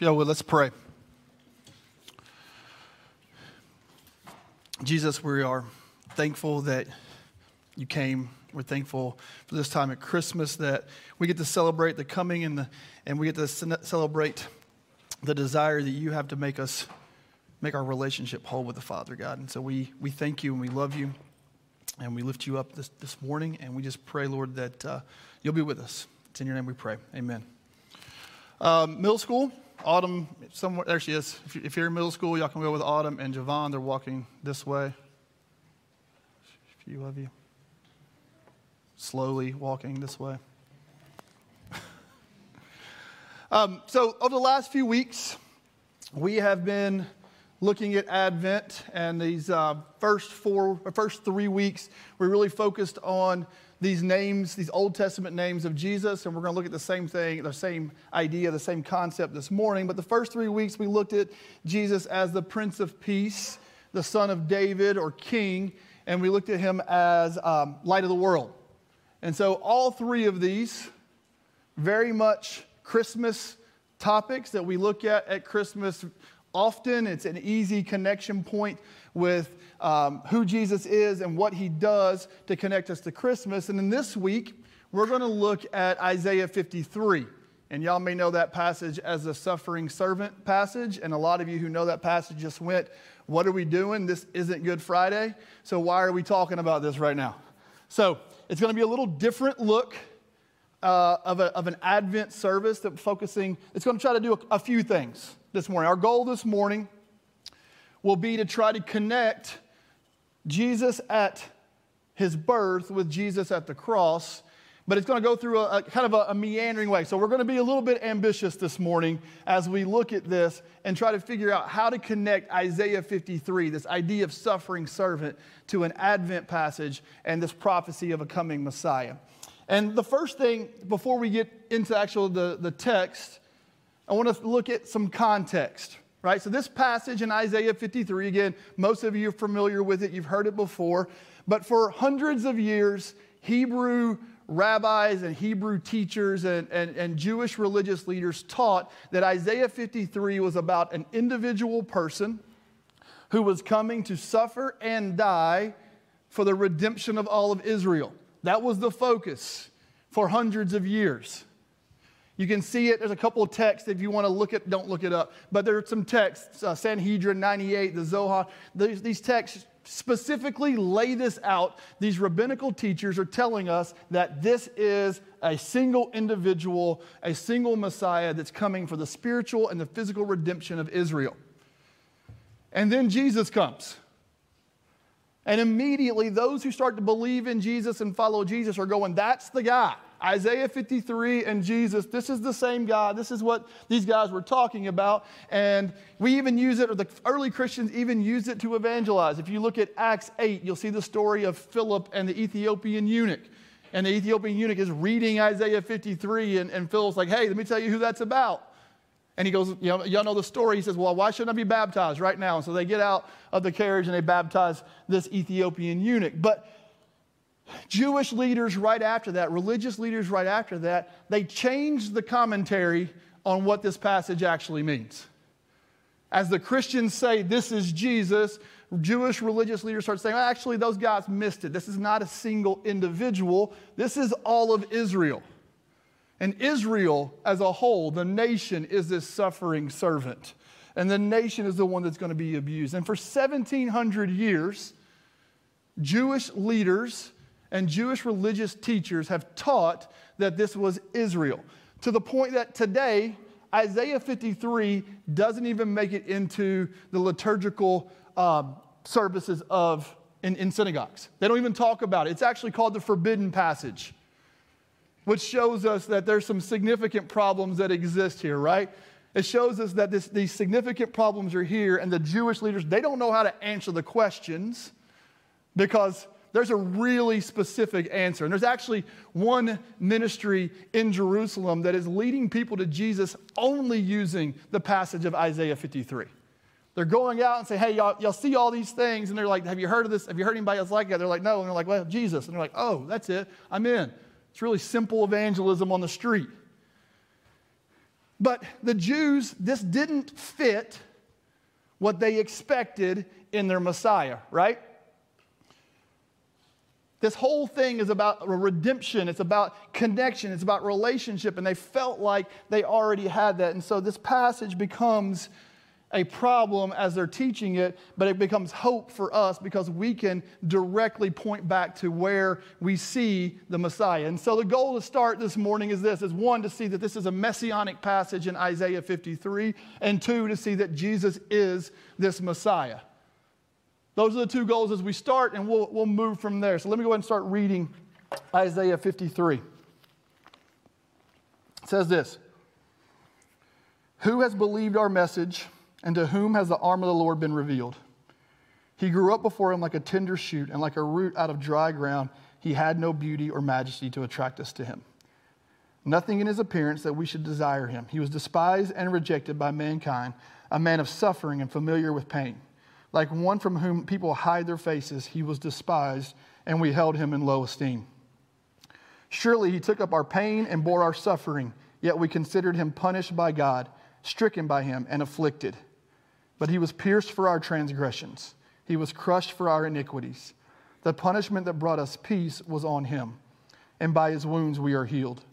Yeah, well, let's pray. Jesus, we are thankful that you came. We're thankful for this time at Christmas that we get to celebrate the coming and, the, and we get to celebrate the desire that you have to make us make our relationship whole with the Father, God. And so we, we thank you and we love you and we lift you up this, this morning. And we just pray, Lord, that uh, you'll be with us. It's in your name we pray. Amen. Um, middle school, Autumn, somewhere, there she is. If you're in middle school, y'all can go with Autumn and Javon. They're walking this way. A few of you. Slowly walking this way. um, so, over the last few weeks, we have been looking at Advent, and these uh, first four, first three weeks, we really focused on these names, these Old Testament names of Jesus, and we're going to look at the same thing, the same idea, the same concept this morning. But the first three weeks, we looked at Jesus as the Prince of Peace, the Son of David or King, and we looked at him as um, Light of the World. And so, all three of these, very much Christmas topics that we look at at Christmas often. It's an easy connection point with um, who Jesus is and what he does to connect us to Christmas. And in this week, we're going to look at Isaiah 53. And y'all may know that passage as the suffering servant passage. And a lot of you who know that passage just went, What are we doing? This isn't Good Friday. So why are we talking about this right now? So it's going to be a little different look uh, of, a, of, an Advent service that focusing, it's going to try to do a, a few things this morning. Our goal this morning will be to try to connect Jesus at his birth with Jesus at the cross, but it's going to go through a, a kind of a, a, meandering way. So we're going to be a little bit ambitious this morning as we look at this and try to figure out how to connect Isaiah 53, this idea of suffering servant, to an Advent passage and this prophecy of a coming Messiah. And the first thing, before we get into actual the, the text, I want to look at some context right? So, this passage in Isaiah 53, again, most of you are familiar with it, you've heard it before, but for hundreds of years, Hebrew rabbis and Hebrew teachers and, and, and Jewish religious leaders taught that Isaiah 53 was about an individual person who was coming to suffer and die for the redemption of all of Israel. That was the focus for hundreds of years. You can see it. There's a couple of texts if you want to look at. Don't look it up, but there are some texts. Uh, Sanhedrin 98, the Zohar. These, these texts specifically lay this out. These rabbinical teachers are telling us that this is a single individual, a single Messiah that's coming for the spiritual and the physical redemption of Israel. And then Jesus comes. And immediately, those who start to believe in Jesus and follow Jesus are going, That's the guy. Isaiah 53 and Jesus, this is the same God. This is what these guys were talking about. And we even use it, or the early Christians even use it to evangelize. If you look at Acts 8, you'll see the story of Philip and the Ethiopian eunuch. And the Ethiopian eunuch is reading Isaiah 53, and, and Philip's like, hey, let me tell you who that's about. And he goes, you know, y'all know the story. He says, well, why shouldn't I be baptized right now? And so they get out of the carriage and they baptize this Ethiopian eunuch. But Jewish leaders right after that, religious leaders right after that, they changed the commentary on what this passage actually means. As the Christians say, this is Jesus, Jewish religious leaders start saying, well, actually, those guys missed it. This is not a single individual, this is all of Israel. And Israel as a whole, the nation, is this suffering servant. And the nation is the one that's going to be abused. And for 1700 years, Jewish leaders and Jewish religious teachers have taught that this was Israel. To the point that today, Isaiah 53 doesn't even make it into the liturgical um, services of in, in synagogues. They don't even talk about it. It's actually called the forbidden passage, which shows us that there's some significant problems that exist here, right? It shows us that this, these significant problems are here, and the Jewish leaders, they don't know how to answer the questions because there's a really specific answer. And there's actually one ministry in Jerusalem that is leading people to Jesus only using the passage of Isaiah 53. They're going out and say, hey, y'all, y'all see all these things. And they're like, have you heard of this? Have you heard anybody else like that? They're like, no. And they're like, well, Jesus. And they're like, oh, that's it. I'm in. It's really simple evangelism on the street. But the Jews, this didn't fit what they expected in their Messiah, right? This whole thing is about redemption, it's about connection, it's about relationship, and they felt like they already had that. And so this passage becomes a problem as they're teaching it, but it becomes hope for us because we can directly point back to where we see the Messiah. And so the goal to start this morning is this is one to see that this is a messianic passage in Isaiah 53 and two to see that Jesus is this Messiah. Those are the two goals as we start and we'll, we'll move from there. So let me go ahead and start reading Isaiah 53. It says this Who has believed our message? And to whom has the arm of the Lord been revealed? He grew up before him like a tender shoot, and like a root out of dry ground, he had no beauty or majesty to attract us to him. Nothing in his appearance that we should desire him. He was despised and rejected by mankind, a man of suffering and familiar with pain. Like one from whom people hide their faces, he was despised, and we held him in low esteem. Surely he took up our pain and bore our suffering, yet we considered him punished by God, stricken by him, and afflicted. But he was pierced for our transgressions, he was crushed for our iniquities. The punishment that brought us peace was on him, and by his wounds we are healed.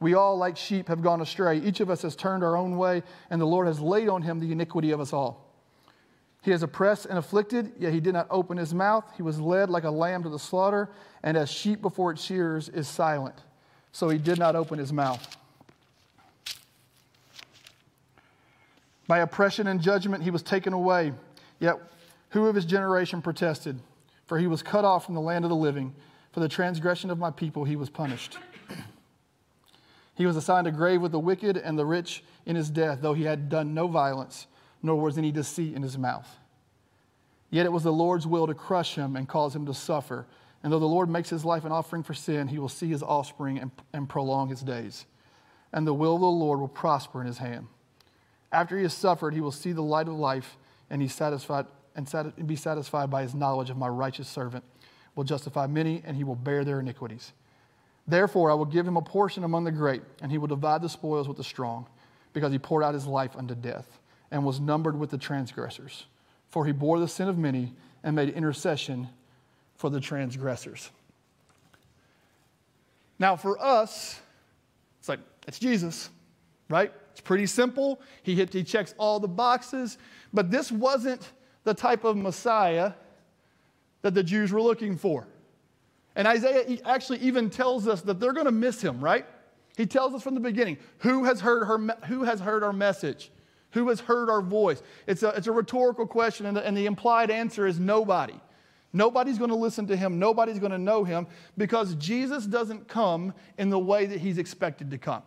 We all, like sheep, have gone astray. Each of us has turned our own way, and the Lord has laid on him the iniquity of us all. He is oppressed and afflicted, yet he did not open his mouth. He was led like a lamb to the slaughter, and as sheep before its shears is silent. So he did not open his mouth. By oppression and judgment he was taken away. Yet who of his generation protested? For he was cut off from the land of the living. For the transgression of my people he was punished. he was assigned a grave with the wicked and the rich in his death, though he had done no violence, nor was any deceit in his mouth. Yet it was the Lord's will to crush him and cause him to suffer. And though the Lord makes his life an offering for sin, he will see his offspring and, and prolong his days. And the will of the Lord will prosper in his hand. After he has suffered, he will see the light of life and, he's satisfied, and be satisfied by his knowledge of my righteous servant, will justify many, and he will bear their iniquities. Therefore, I will give him a portion among the great, and he will divide the spoils with the strong, because he poured out his life unto death, and was numbered with the transgressors. For he bore the sin of many, and made intercession for the transgressors. Now, for us, it's like, it's Jesus, right? It's pretty simple. He, hit, he checks all the boxes. But this wasn't the type of Messiah that the Jews were looking for. And Isaiah actually even tells us that they're going to miss him, right? He tells us from the beginning who has heard, her, who has heard our message? Who has heard our voice? It's a, it's a rhetorical question, and the, and the implied answer is nobody. Nobody's going to listen to him. Nobody's going to know him because Jesus doesn't come in the way that he's expected to come,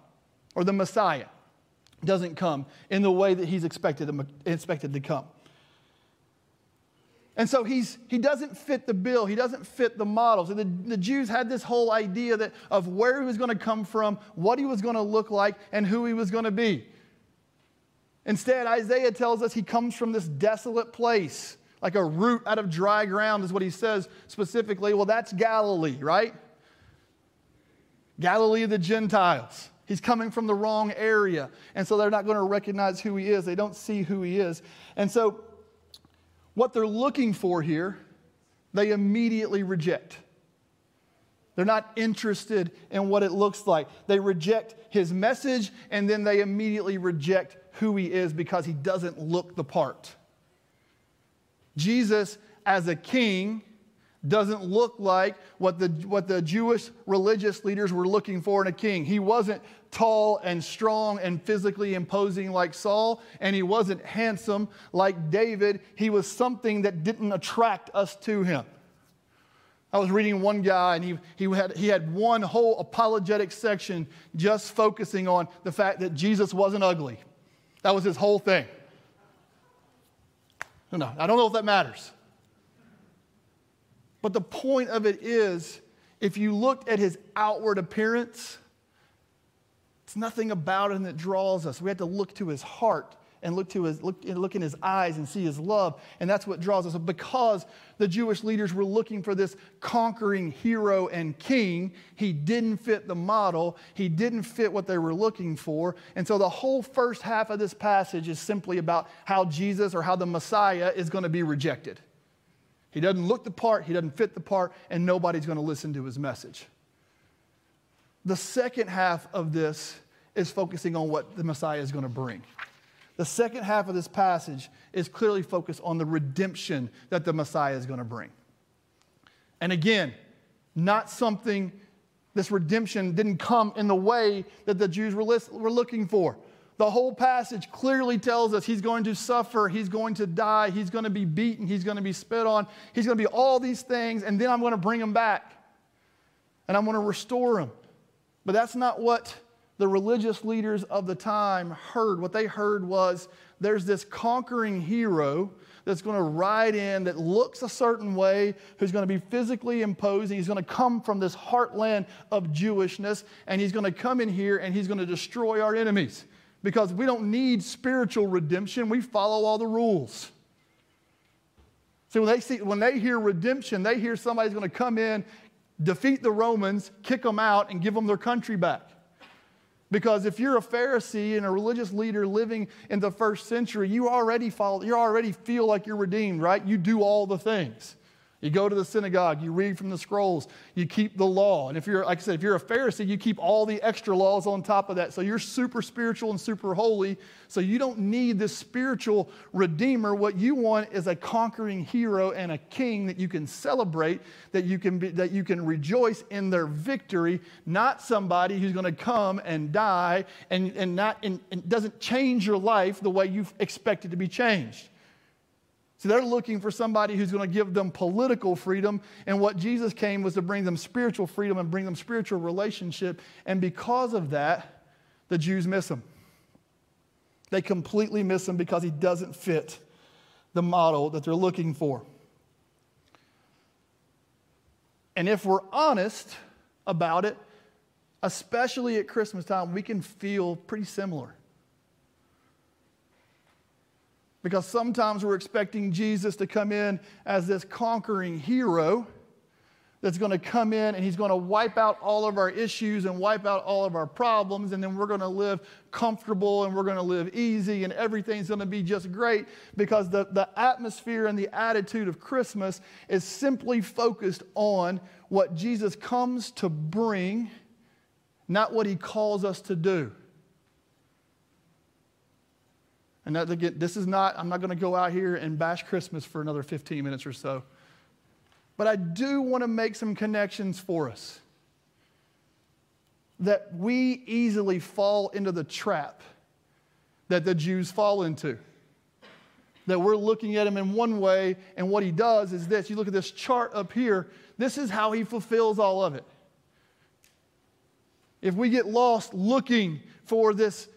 or the Messiah doesn't come in the way that he's expected, expected to come. And so he's, he doesn't fit the bill. He doesn't fit the model. So the, the Jews had this whole idea that, of where he was going to come from, what he was going to look like, and who he was going to be. Instead, Isaiah tells us he comes from this desolate place, like a root out of dry ground, is what he says specifically. Well, that's Galilee, right? Galilee of the Gentiles. He's coming from the wrong area. And so they're not going to recognize who he is. They don't see who he is. And so what they're looking for here, they immediately reject. They're not interested in what it looks like. They reject his message and then they immediately reject who he is because he doesn't look the part. Jesus, as a king, doesn't look like what the, what the Jewish religious leaders were looking for in a king. He wasn't tall and strong and physically imposing like Saul, and he wasn't handsome like David. He was something that didn't attract us to him. I was reading one guy, and he, he, had, he had one whole apologetic section just focusing on the fact that Jesus wasn't ugly. That was his whole thing. No, I don't know if that matters. But the point of it is if you looked at his outward appearance, it's nothing about him that draws us. We have to look to his heart and look, to his, look, look in his eyes and see his love. And that's what draws us. Because the Jewish leaders were looking for this conquering hero and king, he didn't fit the model. He didn't fit what they were looking for. And so the whole first half of this passage is simply about how Jesus or how the Messiah is going to be rejected. He doesn't look the part, he doesn't fit the part, and nobody's going to listen to his message. The second half of this is focusing on what the Messiah is going to bring. The second half of this passage is clearly focused on the redemption that the Messiah is going to bring. And again, not something, this redemption didn't come in the way that the Jews were, were looking for. The whole passage clearly tells us he's going to suffer, he's going to die, he's going to be beaten, he's going to be spit on, he's going to be all these things, and then I'm going to bring him back and I'm going to restore him. But that's not what the religious leaders of the time heard. What they heard was there's this conquering hero that's going to ride in that looks a certain way, who's going to be physically imposing. He's going to come from this heartland of Jewishness, and he's going to come in here and he's going to destroy our enemies because we don't need spiritual redemption. We follow all the rules. See, when they, see, when they hear redemption, they hear somebody's going to come in, defeat the Romans, kick them out, and give them their country back. Because if you're a Pharisee and a religious leader living in the first century, you already follow, you already feel like you're redeemed, right? You do all the things. You go to the synagogue, you read from the scrolls, you keep the law. And if you're, like I said, if you're a Pharisee, you keep all the extra laws on top of that. So you're super spiritual and super holy. So you don't need this spiritual redeemer. What you want is a conquering hero and a king that you can celebrate, that you can, be, that you can rejoice in their victory, not somebody who's going to come and die and, and, not, and, and doesn't change your life the way you expect it to be changed. See, they're looking for somebody who's going to give them political freedom, and what Jesus came was to bring them spiritual freedom and bring them spiritual relationship. And because of that, the Jews miss him. They completely miss him because he doesn't fit the model that they're looking for. And if we're honest about it, especially at Christmas time, we can feel pretty similar. Because sometimes we're expecting Jesus to come in as this conquering hero that's going to come in and he's going to wipe out all of our issues and wipe out all of our problems, and then we're going to live comfortable and we're going to live easy and everything's going to be just great because the, the atmosphere and the attitude of Christmas is simply focused on what Jesus comes to bring, not what he calls us to do. And that, again, this is not, I'm not going to go out here and bash Christmas for another 15 minutes or so. But I do want to make some connections for us that we easily fall into the trap that the Jews fall into. That we're looking at him in one way, and what he does is this. You look at this chart up here, this is how he fulfills all of it. If we get lost looking for this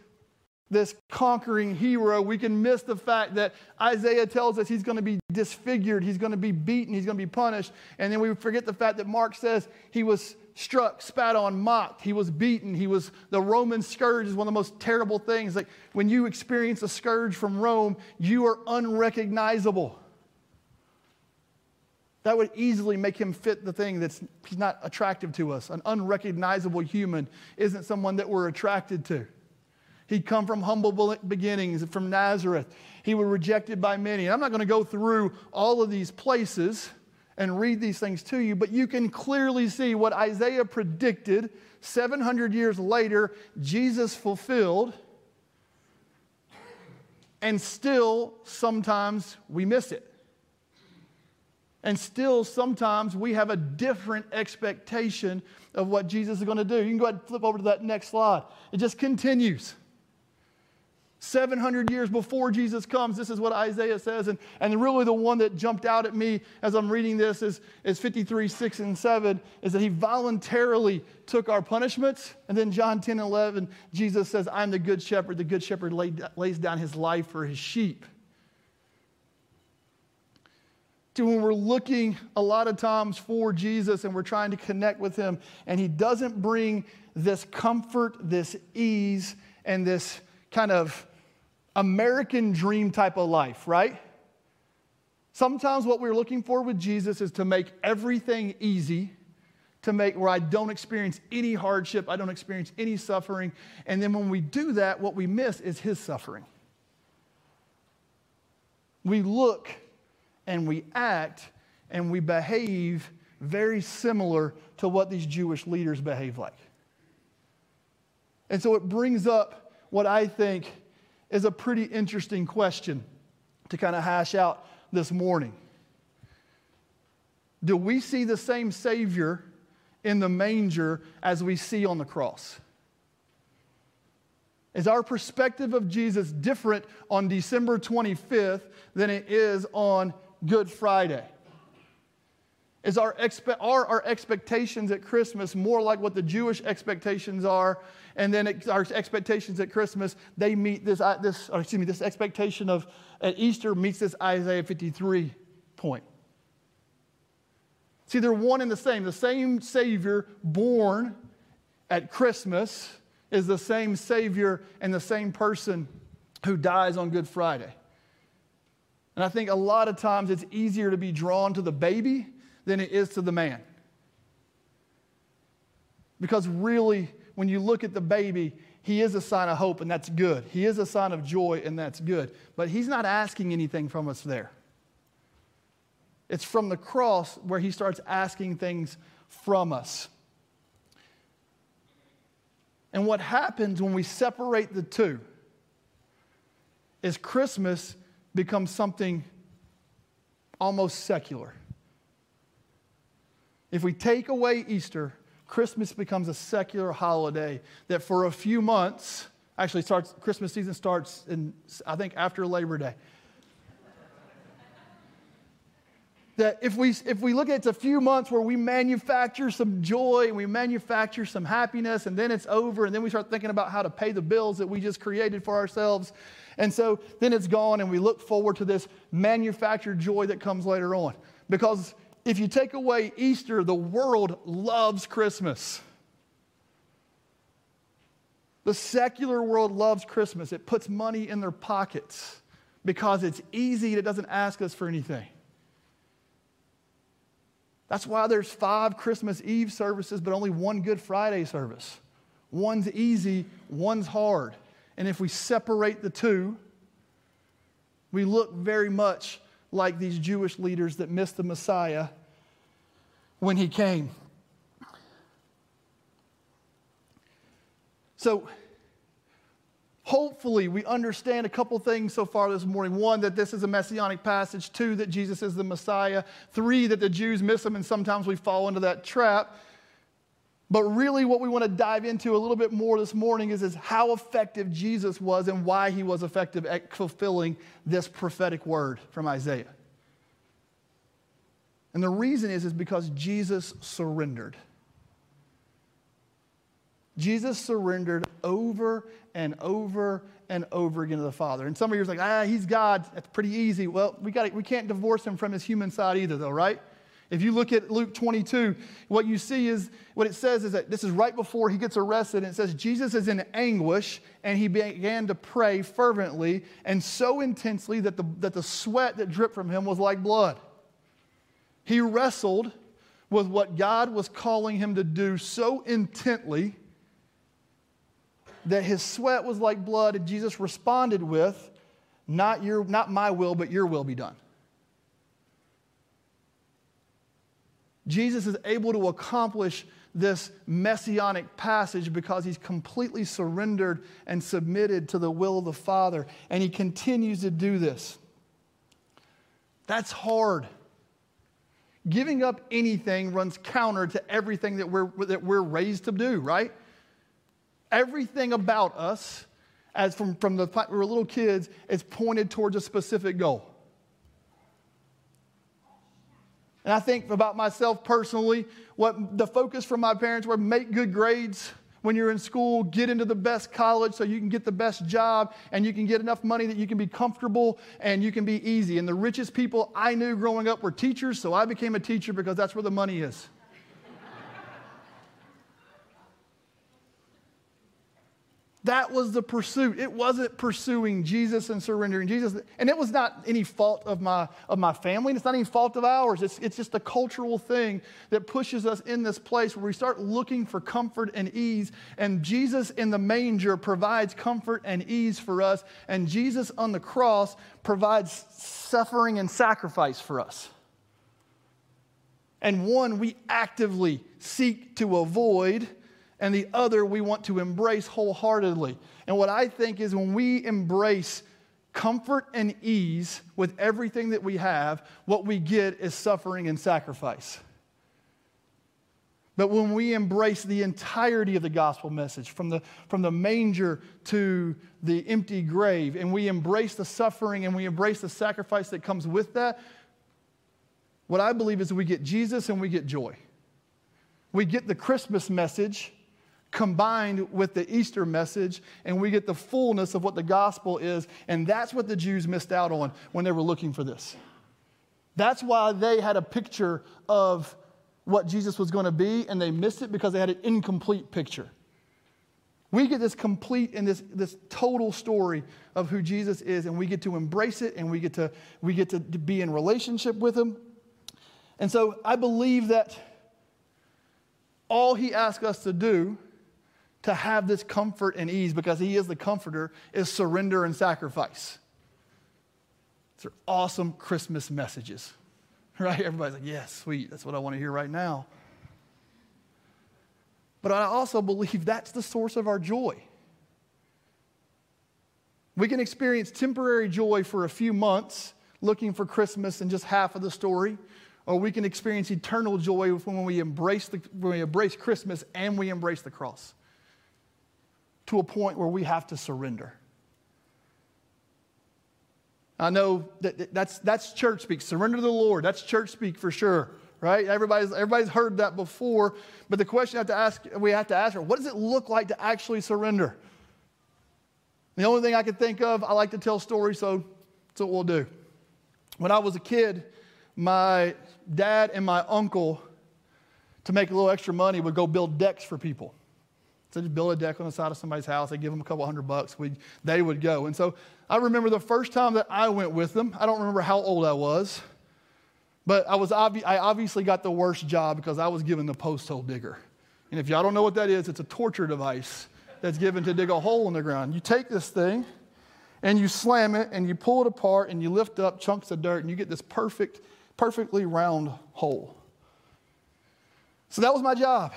this conquering hero, we can miss the fact that Isaiah tells us he's going to be disfigured, he's going to be beaten, he's going to be punished. And then we forget the fact that Mark says he was struck, spat on, mocked, he was beaten, he was the Roman scourge is one of the most terrible things. Like when you experience a scourge from Rome, you are unrecognizable. That would easily make him fit the thing that's he's not attractive to us. An unrecognizable human isn't someone that we're attracted to. He'd come from humble beginnings from Nazareth. He was rejected by many. And I'm not going to go through all of these places and read these things to you, but you can clearly see what Isaiah predicted 700 years later, Jesus fulfilled. And still, sometimes we miss it. And still, sometimes we have a different expectation of what Jesus is going to do. You can go ahead and flip over to that next slide. It just continues. 700 years before Jesus comes, this is what Isaiah says. And, and really, the one that jumped out at me as I'm reading this is, is 53, 6, and 7 is that he voluntarily took our punishments. And then John 10 and 11, Jesus says, I'm the good shepherd. The good shepherd laid, lays down his life for his sheep. To when we're looking a lot of times for Jesus and we're trying to connect with him, and he doesn't bring this comfort, this ease, and this kind of American dream type of life, right? Sometimes what we're looking for with Jesus is to make everything easy, to make where I don't experience any hardship, I don't experience any suffering. And then when we do that, what we miss is his suffering. We look and we act and we behave very similar to what these Jewish leaders behave like. And so it brings up what I think is a pretty interesting question to kind of hash out this morning. Do we see the same Savior in the manger as we see on the cross? Is our perspective of Jesus different on December 25th than it is on Good Friday? Is our, expe- are our expectations at Christmas more like what the Jewish expectations are? And then it, our expectations at Christmas, they meet this, uh, this excuse me, this expectation of at Easter meets this Isaiah 53 point. See, they're one and the same. The same Savior born at Christmas is the same Savior and the same person who dies on Good Friday. And I think a lot of times it's easier to be drawn to the baby than it is to the man. Because really, when you look at the baby, he is a sign of hope, and that's good. He is a sign of joy, and that's good. But he's not asking anything from us there. It's from the cross where he starts asking things from us. And what happens when we separate the two is Christmas becomes something almost secular. If we take away Easter, Christmas becomes a secular holiday that for a few months, actually starts, Christmas season starts in, I think, after Labor Day. that if we, if we look at it's a few months where we manufacture some joy and we manufacture some happiness and then it's over and then we start thinking about how to pay the bills that we just created for ourselves and so then it's gone and we look forward to this manufactured joy that comes later on because if you take away Easter, the world loves Christmas. The secular world loves Christmas. It puts money in their pockets because it's easy and it doesn't ask us for anything. That's why there's five Christmas Eve services, but only one Good Friday service. One's easy, one's hard. And if we separate the two, we look very much like these Jewish leaders that missed the Messiah when he came. So, hopefully, we understand a couple things so far this morning. One, that this is a messianic passage. Two, that Jesus is the Messiah. Three, that the Jews miss him, and sometimes we fall into that trap. But really, what we want to dive into a little bit more this morning is, is how effective Jesus was and why he was effective at fulfilling this prophetic word from Isaiah. And the reason is, is because Jesus surrendered. Jesus surrendered over and over and over again to the Father. And some of you are like, ah, he's God. That's pretty easy. Well, we, got we can't divorce him from his human side either, though, right? If you look at Luke 22, what you see is what it says is that this is right before he gets arrested, and it says Jesus is in anguish, and he began to pray fervently and so intensely that the, that the sweat that dripped from him was like blood. He wrestled with what God was calling him to do so intently that his sweat was like blood, and Jesus responded with, Not, your, not my will, but your will be done. Jesus is able to accomplish this messianic passage because he's completely surrendered and submitted to the will of the Father, and he continues to do this. That's hard. Giving up anything runs counter to everything that we're, that we're raised to do, right? Everything about us, as from, from the were little kids, is pointed towards a specific goal. And I think about myself personally, what the focus from my parents were make good grades when you're in school, get into the best college so you can get the best job and you can get enough money that you can be comfortable and you can be easy. And the richest people I knew growing up were teachers, so I became a teacher because that's where the money is. That was the pursuit. It wasn't pursuing Jesus and surrendering Jesus. And it was not any fault of my, of my family. It's not any fault of ours. It's, it's just a cultural thing that pushes us in this place where we start looking for comfort and ease. And Jesus in the manger provides comfort and ease for us. And Jesus on the cross provides suffering and sacrifice for us. And one we actively seek to avoid and the other we want to embrace wholeheartedly. And what I think is when we embrace comfort and ease with everything that we have, what we get is suffering and sacrifice. But when we embrace the entirety of the gospel message, from the, from the manger to the empty grave, and we embrace the suffering and we embrace the sacrifice that comes with that, what I believe is we get Jesus and we get joy. We get the Christmas message combined with the Easter message, and we get the fullness of what the gospel is. And that's what the Jews missed out on when they were looking for this. That's why they had a picture of what Jesus was going to be, and they missed it because they had an incomplete picture. We get this complete and this, this total story of who Jesus is, and we get to embrace it, and we get to, we get to be in relationship with him. And so I believe that all he asks us to do to have this comfort and ease because He is the comforter is surrender and sacrifice. These are awesome Christmas messages, right? Everybody's like, yes, yeah, sweet. That's what I want to hear right now. But I also believe that's the source of our joy. We can experience temporary joy for a few months looking for Christmas and just half of the story, or we can experience eternal joy when we embrace, the, when we embrace Christmas and we embrace the cross to a point where we have to surrender. I know that that's, that's church speak. Surrender to the Lord. That's church speak for sure, right? Everybody's, everybody's heard that before. But the question have to ask, we have to ask her, what does it look like to actually surrender? The only thing I can think of, I like to tell stories, so that's what we'll do. When I was a kid, my dad and my uncle, to make a little extra money, would go build decks for people. So just build a deck on the side of somebody's house. They give them a couple hundred bucks. We, they would go. And so I remember the first time that I went with them. I don't remember how old I was, but I, was obvi- I obviously got the worst job because I was given the post hole digger. And if y'all don't know what that is, it's a torture device that's given to dig a hole in the ground. You take this thing and you slam it and you pull it apart and you lift up chunks of dirt and you get this perfect, perfectly round hole. So that was my job.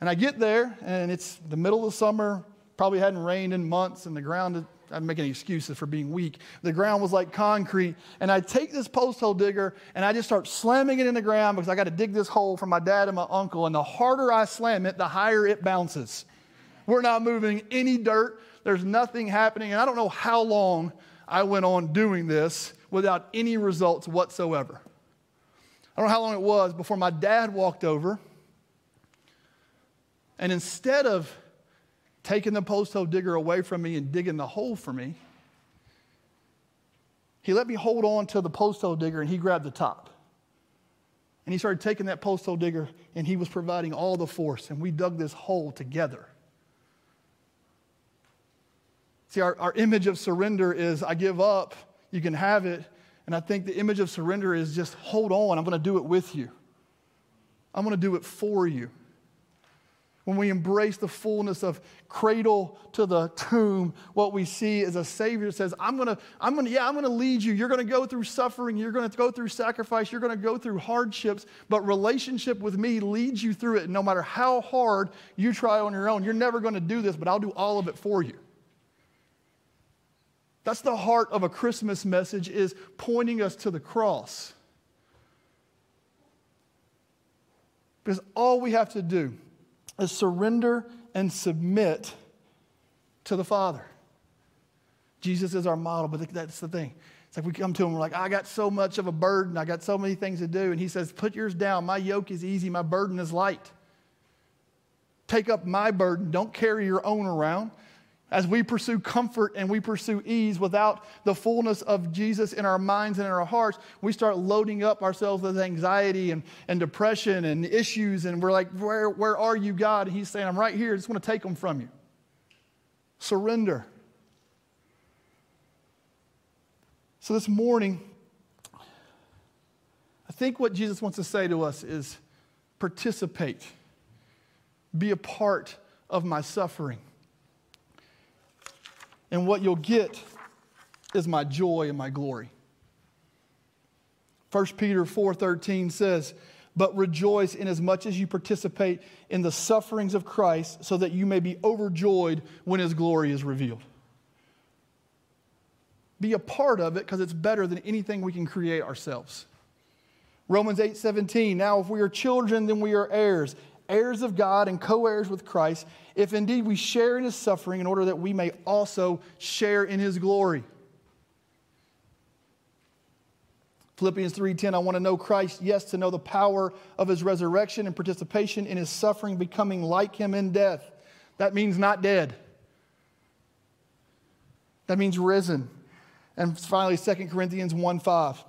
And I get there, and it's the middle of summer, probably hadn't rained in months, and the ground, I'm making excuses for being weak. The ground was like concrete. And I take this post hole digger, and I just start slamming it in the ground because I got to dig this hole for my dad and my uncle. And the harder I slam it, the higher it bounces. We're not moving any dirt, there's nothing happening. And I don't know how long I went on doing this without any results whatsoever. I don't know how long it was before my dad walked over and instead of taking the post hole digger away from me and digging the hole for me, he let me hold on to the post hole digger and he grabbed the top. And he started taking that post hole digger and he was providing all the force, and we dug this hole together. See, our, our image of surrender is I give up, you can have it. And I think the image of surrender is just hold on, I'm going to do it with you. I'm going to do it for you when we embrace the fullness of cradle to the tomb, what we see is a Savior that says, I'm gonna, I'm gonna, yeah, I'm gonna lead you. You're gonna go through suffering, you're gonna go through sacrifice, you're gonna go through hardships, but relationship with me leads you through it. And no matter how hard you try on your own, you're never gonna do this, but I'll do all of it for you. That's the heart of a Christmas message is pointing us to the cross. Because all we have to do is surrender and submit to the Father. Jesus is our model, but that's the thing. It's like we come to him, we're like, I got so much of a burden, I got so many things to do. And he says, Put yours down. My yoke is easy, my burden is light. Take up my burden. Don't carry your own around as we pursue comfort and we pursue ease without the fullness of Jesus in our minds and in our hearts, we start loading up ourselves with anxiety and, and depression and issues. And we're like, where, where are you, God? And He's saying, I'm right here. I just want to take them from you. surrender. So this morning, I think what Jesus wants to say to us is participate, be a part of my suffering. And what you'll get is my joy and my glory. 1 Peter 4:13 says, "But rejoice inasmuch as much as you participate in the sufferings of Christ, so that you may be overjoyed when his glory is revealed." Be a part of it because it's better than anything we can create ourselves. Romans 8:17, "Now if we are children, then we are heirs, heirs of God and co-heirs with Christ, if indeed we share in his suffering in order that we may also share in his glory." Philippians 3:10 I want to know Christ yes to know the power of his resurrection and participation in his suffering becoming like him in death. That means not dead. That means risen. And finally 2 Corinthians 1:5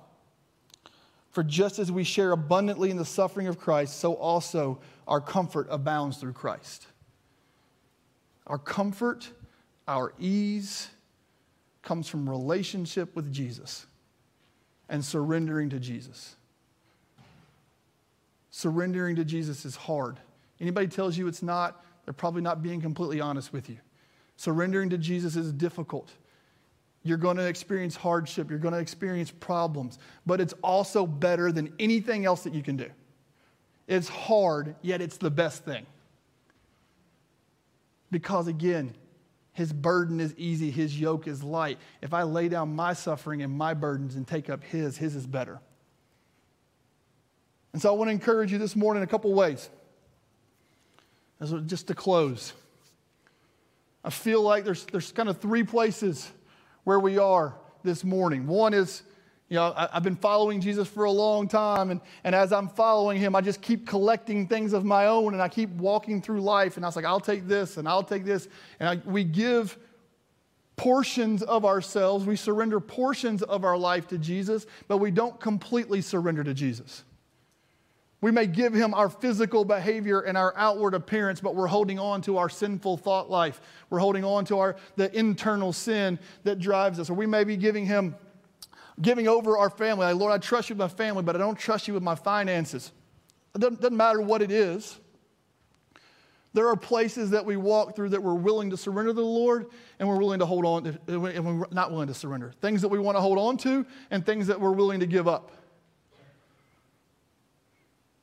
For just as we share abundantly in the suffering of Christ so also our comfort abounds through Christ. Our comfort, our ease comes from relationship with Jesus and surrendering to Jesus. Surrendering to Jesus is hard. Anybody tells you it's not, they're probably not being completely honest with you. Surrendering to Jesus is difficult. You're going to experience hardship, you're going to experience problems, but it's also better than anything else that you can do. It's hard, yet it's the best thing. Because again, his burden is easy, his yoke is light. If I lay down my suffering and my burdens and take up his, his is better. And so I want to encourage you this morning in a couple ways. Just to close, I feel like there's, there's kind of three places where we are this morning. One is you know, I, have been following Jesus for a long time, and, and as I'm following him, I just keep collecting things of my own, and I keep walking through life. And I was like, I'll take this, and I'll take this. And I, we give portions of ourselves, we surrender portions of our life to Jesus, but we don't completely surrender to Jesus. We may give him our physical behavior and our outward appearance, but we're holding on to our sinful thought life. We're holding on to our, the internal sin that drives us. Or we may be giving him giving over our family. Like, Lord, I trust you with my family, but I don't trust you with my finances. It doesn't, doesn't matter what it is. There are places that we walk through that we're willing to surrender to the Lord and we're willing to hold on, to, and we're not willing to surrender. Things that we want to hold on to and things that we're willing to give up.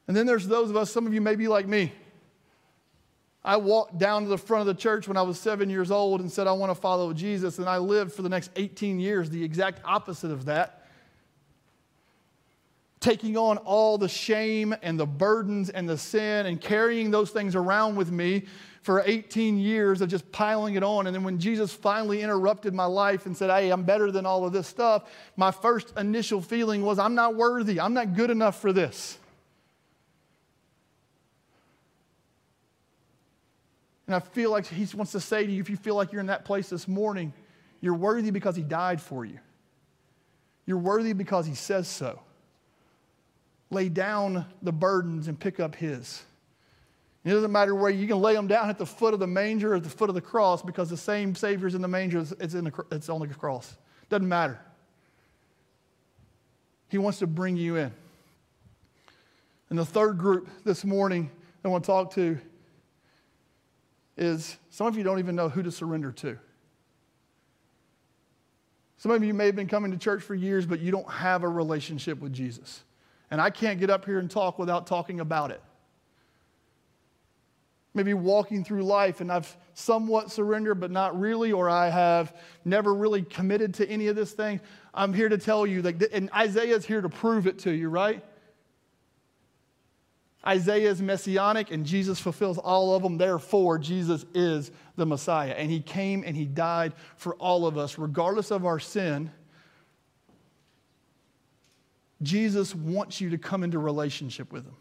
And then there's those of us, some of you may be like me. I walked down to the front of the church when I was seven years old and said, I want to follow Jesus. And I lived for the next 18 years the exact opposite of that. Taking on all the shame and the burdens and the sin and carrying those things around with me for 18 years of just piling it on. And then when Jesus finally interrupted my life and said, Hey, I'm better than all of this stuff, my first initial feeling was, I'm not worthy. I'm not good enough for this. And I feel like he wants to say to you if you feel like you're in that place this morning, you're worthy because he died for you. You're worthy because he says so. Lay down the burdens and pick up his. It doesn't matter where you can lay them down at the foot of the manger or at the foot of the cross because the same Savior's in the manger, it's, in the, it's on the cross. Doesn't matter. He wants to bring you in. And the third group this morning I want to talk to is some of you don't even know who to surrender to. Some of you may have been coming to church for years, but you don't have a relationship with Jesus. And I can't get up here and talk without talking about it. Maybe walking through life and I've somewhat surrendered, but not really, or I have never really committed to any of this thing. I'm here to tell you that, and Isaiah's here to prove it to you, right? Isaiah is messianic and Jesus fulfills all of them. Therefore, Jesus is the Messiah. And he came and he died for all of us, regardless of our sin. Jesus wants you to come into relationship with him.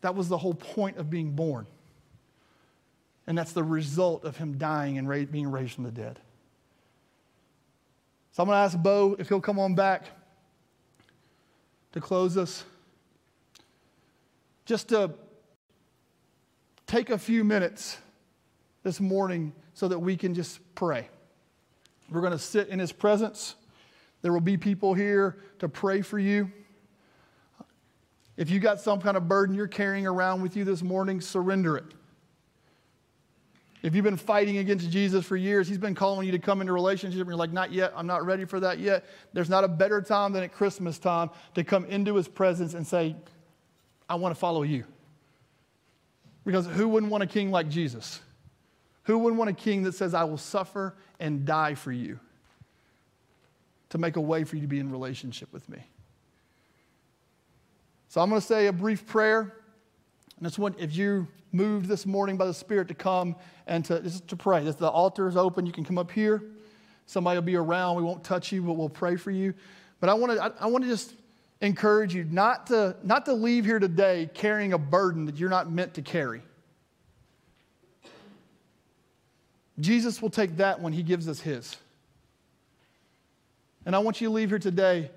That was the whole point of being born. And that's the result of him dying and being raised from the dead. So I'm going to ask Bo if he'll come on back to close us just to take a few minutes this morning so that we can just pray. We're going to sit in His presence. There will be people here to pray for you. If you got some kind of burden you're carrying around with you this morning, surrender it. If you've been fighting against Jesus for years, he's been calling you to come into relationship, and you're like, not yet, I'm not ready for that yet. There's not a better time than at Christmas time to come into his presence and say, I want to follow you. Because who wouldn't want a king like Jesus? Who wouldn't want a king that says, I will suffer and die for you to make a way for you to be in relationship with me? So I'm going to say a brief prayer. And that's what, if you moved this morning by the Spirit to come and to, just to pray, If the altar is open. You can come up here. Somebody will be around. We won't touch you, but we'll pray for you. But I want to, I, I want to just encourage you not to, not to leave here today carrying a burden that you're not meant to carry. Jesus will take that when he gives us his. And I want you to leave here today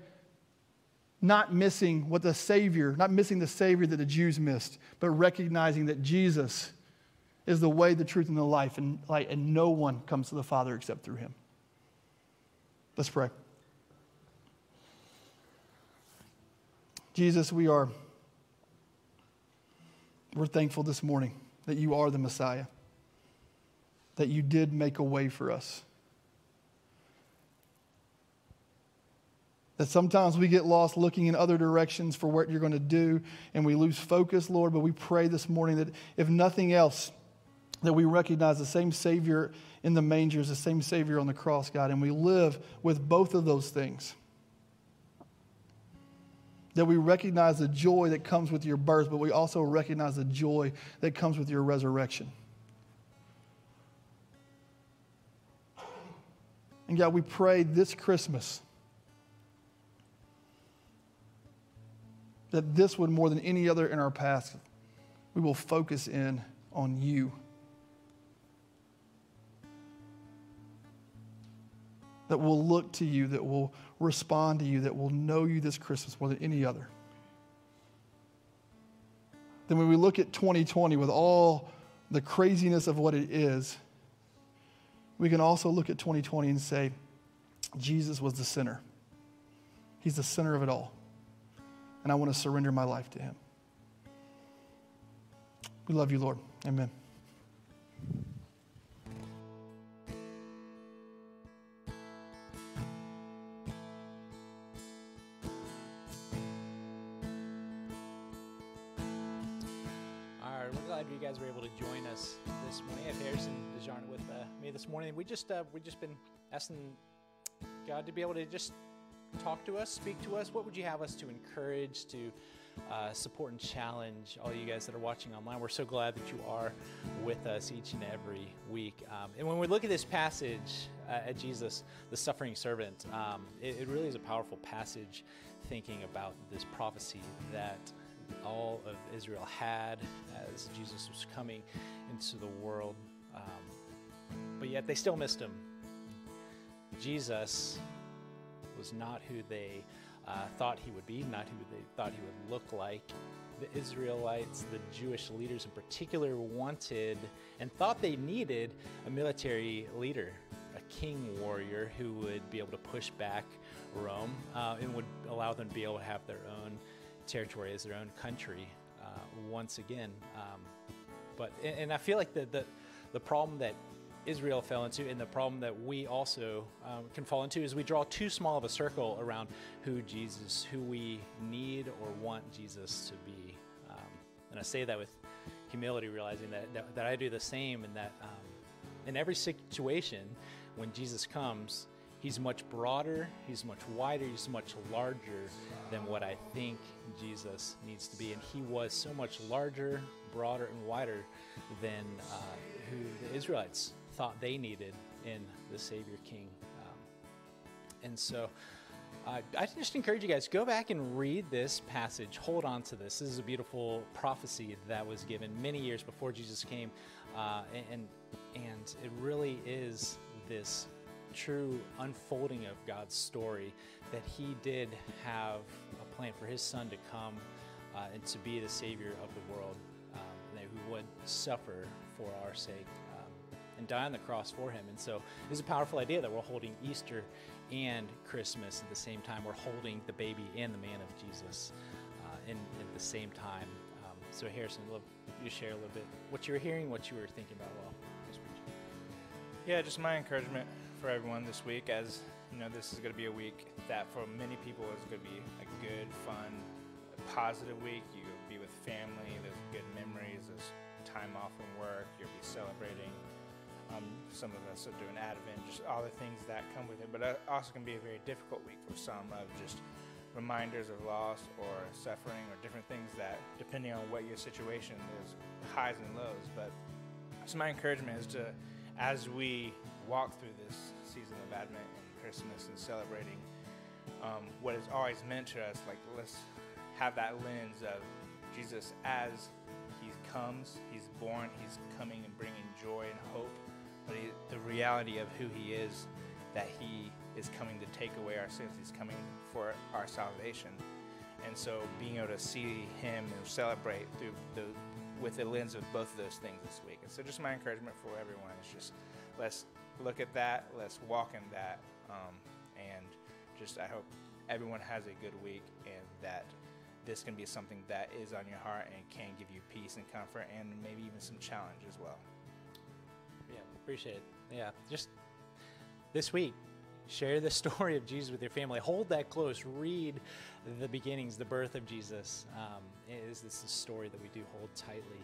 not missing what the Savior, not missing the Savior that the Jews missed, but recognizing that Jesus is the way, the truth, and the life, and, light, and no one comes to the Father except through him. Let's pray. Jesus, we are we're thankful this morning that you are the Messiah, that you did make a way for us. That sometimes we get lost looking in other directions for what you're going to do and we lose focus, Lord. But we pray this morning that if nothing else, that we recognize the same Savior in the manger is the same Savior on the cross, God, and we live with both of those things. That we recognize the joy that comes with your birth, but we also recognize the joy that comes with your resurrection. And God, we pray this Christmas that this would, more than any other in our past, we will focus in on you. That we'll look to you, that will respond to you, that will know you this Christmas more than any other. Then, when we look at 2020 with all the craziness of what it is, we can also look at 2020 and say, Jesus was the center. He's the center of it all and I want to surrender my life to Him. We love you, Lord. Amen. Glad you guys were able to join us this morning. I have Harrison DeJarn with uh, me this morning. We just uh, we just been asking God to be able to just talk to us, speak to us? What would you have us to encourage, to uh, support and challenge all you guys that are watching online? We're so glad that you are with us each and every week. Um, and when we look at this passage uh, at Jesus, the suffering servant, um, it, it really is a powerful passage thinking about this prophecy that all of Israel had as Jesus was coming into the world. Um, but yet they still missed him. Jesus was not who they uh, thought he would be, not who they thought he would look like. The Israelites, the Jewish leaders in particular, wanted and thought they needed a military leader, a king warrior who would be able to push back Rome uh, and would allow them to be able to have their own territory as their own country uh, once again. Um, but and, I feel like the, the the problem that Israel fell into, and the problem that we also um, can fall into is we draw too small of a circle around who Jesus, who we need or want Jesus to be. Um, and I say that with humility, realizing that, that, that I do the same, and that um, in every situation, when Jesus comes, he's much broader, he's much wider, he's much larger than what I think Jesus needs to be. And he was so much larger, broader, and wider than uh, who the Israelites thought they needed in the Savior King. Um, and so uh, I just encourage you guys go back and read this passage. Hold on to this. This is a beautiful prophecy that was given many years before Jesus came, uh, and and it really is this true unfolding of God's story that He did have a plan for His Son to come uh, and to be the Savior of the world, um, that He would suffer for our sake. and die on the cross for him. And so it's a powerful idea that we're holding Easter and Christmas at the same time. We're holding the baby and the man of Jesus uh, in, at the same time. Um, so Harrison, I'd love you share a little bit what you were hearing, what you were thinking about while Yeah, just my encouragement for everyone this week as you know this is going to be a week that for many people is going to be a good, fun, positive week. you'll be with family. There's good memories. There's time off from work. You'll be celebrating. Um, some of us are doing Advent, just all the things that come with it. But it also can be a very difficult week for some of just reminders of loss or suffering or different things that, depending on what your situation, there's highs and lows. But so my encouragement is to, as we walk through this season of Advent and Christmas and celebrating um, what is always meant to us, like let's have that lens of Jesus as he comes, he's born, he's coming and bringing joy and hope, but he, the reality of who he is, that he is coming to take away our sins, he's coming for our salvation. And so being able to see him and celebrate through the with the lens of both of those things this week. And so just my encouragement for everyone is just let's look at that, let's walk in that, um, and just I hope everyone has a good week and that this can be something that is on your heart and can give you peace and comfort and maybe even some challenge as well. Yeah, appreciate it. Yeah, just this week, share the story of Jesus with your family. Hold that close. Read the beginnings, the birth of Jesus. Um, is this a story that we do hold tightly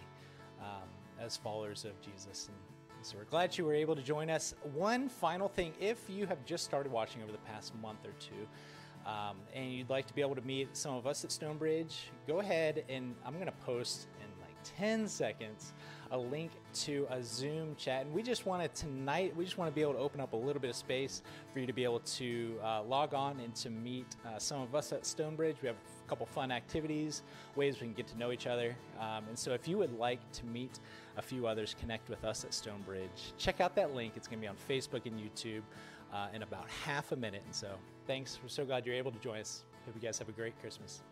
um, as followers of Jesus? And so we're glad you were able to join us. One final thing if you have just started watching over the past month or two, um, and you'd like to be able to meet some of us at Stonebridge, go ahead and I'm going to post in like 10 seconds a link to a Zoom chat. And we just wanted tonight, we just want to be able to open up a little bit of space for you to be able to uh, log on and to meet uh, some of us at Stonebridge. We have couple fun activities, ways we can get to know each other. Um, and so if you would like to meet a few others, connect with us at Stonebridge, check out that link. It's going to be on Facebook and YouTube uh, in about half a minute. And so thanks. We're so glad you're able to join us. Hope you guys have a great Christmas.